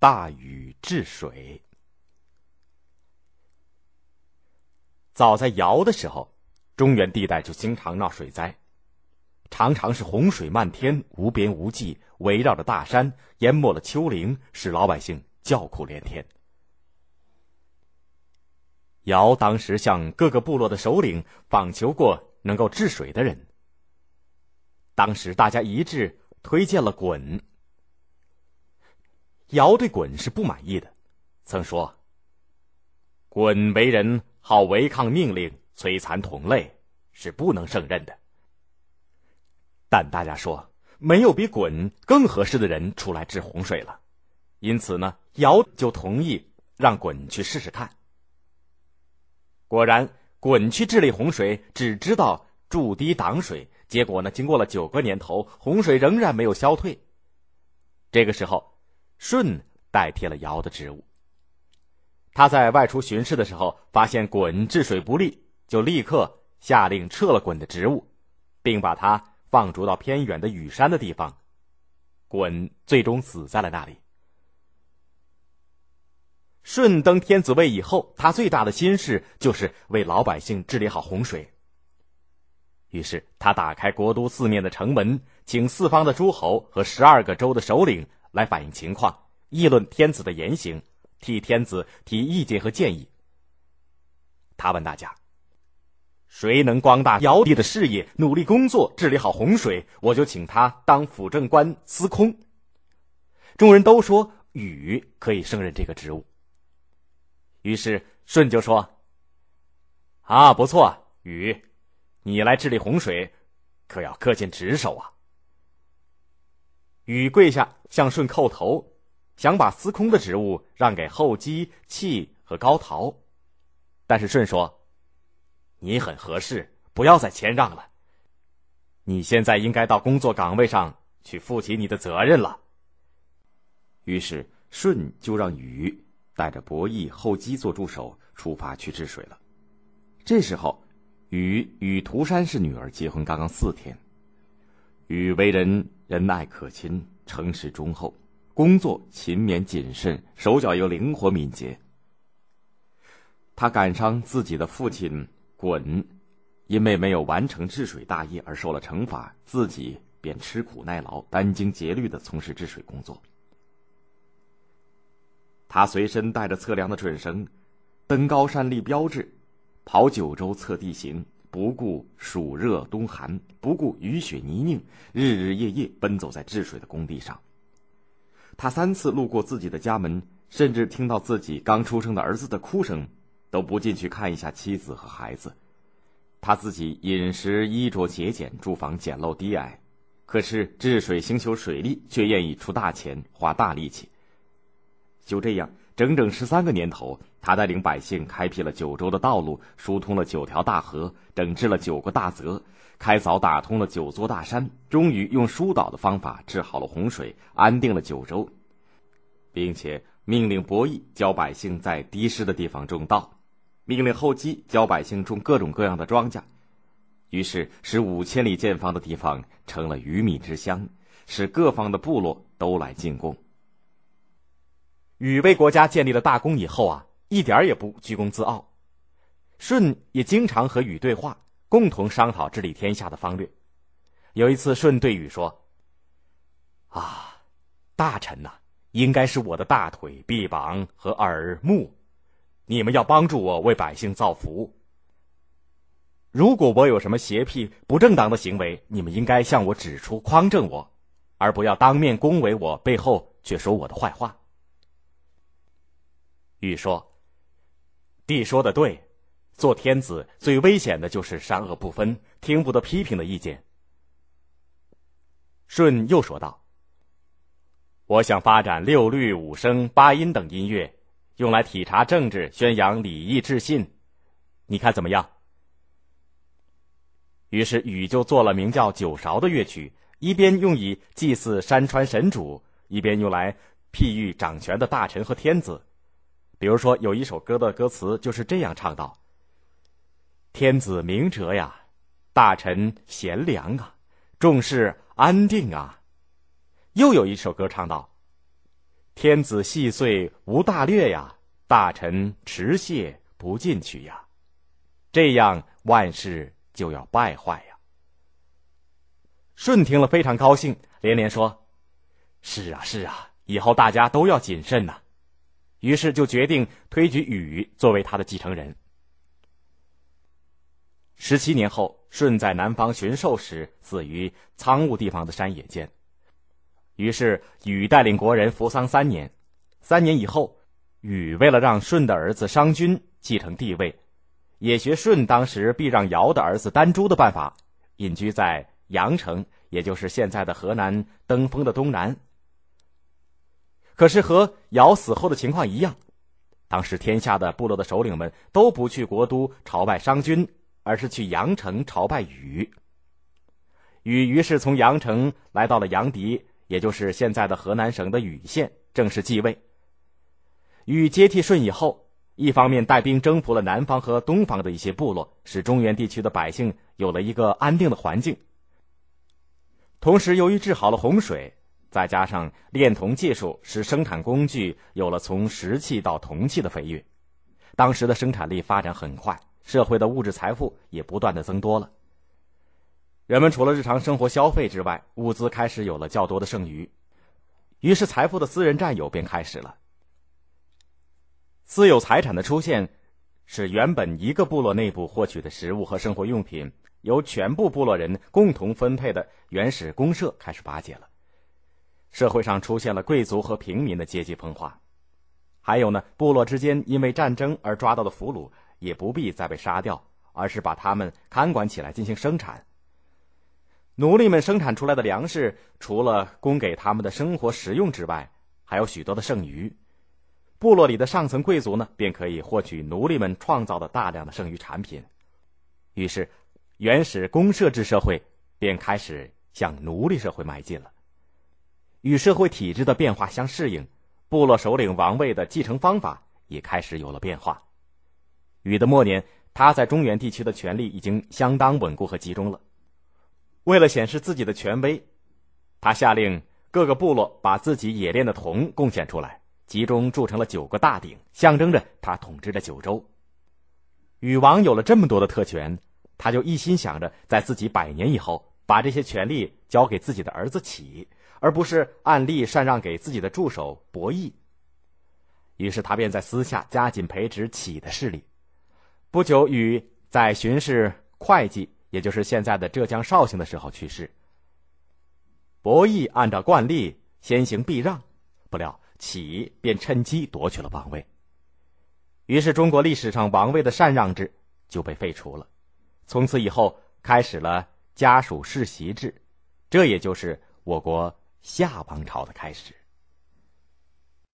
大禹治水。早在尧的时候，中原地带就经常闹水灾，常常是洪水漫天，无边无际，围绕着大山，淹没了丘陵，使老百姓叫苦连天。尧当时向各个部落的首领访求过能够治水的人，当时大家一致推荐了鲧。尧对鲧是不满意的，曾说：“鲧为人好违抗命令，摧残同类，是不能胜任的。”但大家说没有比鲧更合适的人出来治洪水了，因此呢，尧就同意让鲧去试试看。果然，鲧去治理洪水，只知道筑堤挡水，结果呢，经过了九个年头，洪水仍然没有消退。这个时候。舜代替了尧的职务。他在外出巡视的时候，发现鲧治水不力，就立刻下令撤了鲧的职务，并把他放逐到偏远的羽山的地方。鲧最终死在了那里。舜登天子位以后，他最大的心事就是为老百姓治理好洪水。于是，他打开国都四面的城门，请四方的诸侯和十二个州的首领。来反映情况，议论天子的言行，替天子提意见和建议。他问大家：“谁能光大尧帝的事业，努力工作，治理好洪水，我就请他当辅政官司空。”众人都说禹可以胜任这个职务。于是舜就说：“啊，不错，禹，你来治理洪水，可要恪尽职守啊。”禹跪下向舜叩头，想把司空的职务让给后姬、契和高陶，但是舜说：“你很合适，不要再谦让了。你现在应该到工作岗位上去负起你的责任了。”于是舜就让禹带着伯益、后稷做助手，出发去治水了。这时候，禹与涂山氏女儿结婚刚刚四天。禹为人仁爱可亲、诚实忠厚，工作勤勉谨慎，手脚又灵活敏捷。他感伤自己的父亲鲧，因为没有完成治水大业而受了惩罚，自己便吃苦耐劳、殚精竭虑的从事治水工作。他随身带着测量的准绳，登高山立标志，跑九州测地形。不顾暑热冬寒，不顾雨雪泥泞，日日夜夜奔走在治水的工地上。他三次路过自己的家门，甚至听到自己刚出生的儿子的哭声，都不进去看一下妻子和孩子。他自己饮食衣着节俭，住房简陋低矮，可是治水兴修水利却愿意出大钱，花大力气。就这样，整整十三个年头。他带领百姓开辟了九州的道路，疏通了九条大河，整治了九个大泽，开凿打通了九座大山，终于用疏导的方法治好了洪水，安定了九州，并且命令伯益教百姓在低湿的地方种稻，命令后稷教百姓种各种各样的庄稼，于是使五千里见方的地方成了鱼米之乡，使各方的部落都来进贡。禹为国家建立了大功以后啊。一点也不居功自傲，舜也经常和禹对话，共同商讨治理天下的方略。有一次，舜对禹说：“啊，大臣呐，应该是我的大腿、臂膀和耳目，你们要帮助我为百姓造福。如果我有什么邪僻、不正当的行为，你们应该向我指出，匡正我，而不要当面恭维我，背后却说我的坏话。”禹说。帝说的对，做天子最危险的就是善恶不分，听不得批评的意见。舜又说道：“我想发展六律、五声、八音等音乐，用来体察政治、宣扬礼义智信，你看怎么样？”于是禹就做了名叫九韶的乐曲，一边用以祭祀山川神主，一边用来譬喻掌权的大臣和天子。比如说，有一首歌的歌词就是这样唱道：“天子明哲呀，大臣贤良啊，众事安定啊。”又有一首歌唱道：“天子细碎无大略呀，大臣持械不进取呀，这样万事就要败坏呀。”舜听了非常高兴，连连说：“是啊，是啊，以后大家都要谨慎呐。”于是就决定推举禹作为他的继承人。十七年后，舜在南方巡狩时死于苍梧地方的山野间。于是禹带领国人服丧三年。三年以后，禹为了让舜的儿子商均继承帝位，也学舜当时避让尧的儿子丹朱的办法，隐居在阳城，也就是现在的河南登封的东南。可是和尧死后的情况一样，当时天下的部落的首领们都不去国都朝拜商君，而是去阳城朝拜禹。禹于是从阳城来到了阳翟，也就是现在的河南省的禹县，正式继位。禹接替舜以后，一方面带兵征服了南方和东方的一些部落，使中原地区的百姓有了一个安定的环境。同时，由于治好了洪水。再加上炼铜技术，使生产工具有了从石器到铜器的飞跃。当时的生产力发展很快，社会的物质财富也不断的增多了。人们除了日常生活消费之外，物资开始有了较多的剩余，于是财富的私人占有便开始了。私有财产的出现，使原本一个部落内部获取的食物和生活用品由全部部落人共同分配的原始公社开始瓦解了。社会上出现了贵族和平民的阶级分化，还有呢，部落之间因为战争而抓到的俘虏也不必再被杀掉，而是把他们看管起来进行生产。奴隶们生产出来的粮食，除了供给他们的生活食用之外，还有许多的剩余。部落里的上层贵族呢，便可以获取奴隶们创造的大量的剩余产品。于是，原始公社制社会便开始向奴隶社会迈进了。与社会体制的变化相适应，部落首领王位的继承方法也开始有了变化。禹的末年，他在中原地区的权力已经相当稳固和集中了。为了显示自己的权威，他下令各个部落把自己冶炼的铜贡献出来，集中铸成了九个大鼎，象征着他统治着九州。禹王有了这么多的特权，他就一心想着在自己百年以后，把这些权力交给自己的儿子启。而不是按例禅让给自己的助手博弈。于是他便在私下加紧培植启的势力。不久，禹在巡视会稽，也就是现在的浙江绍兴的时候去世。博弈按照惯例先行避让，不料启便趁机夺取了王位。于是中国历史上王位的禅让制就被废除了。从此以后，开始了家属世袭制，这也就是我国。夏王朝的开始。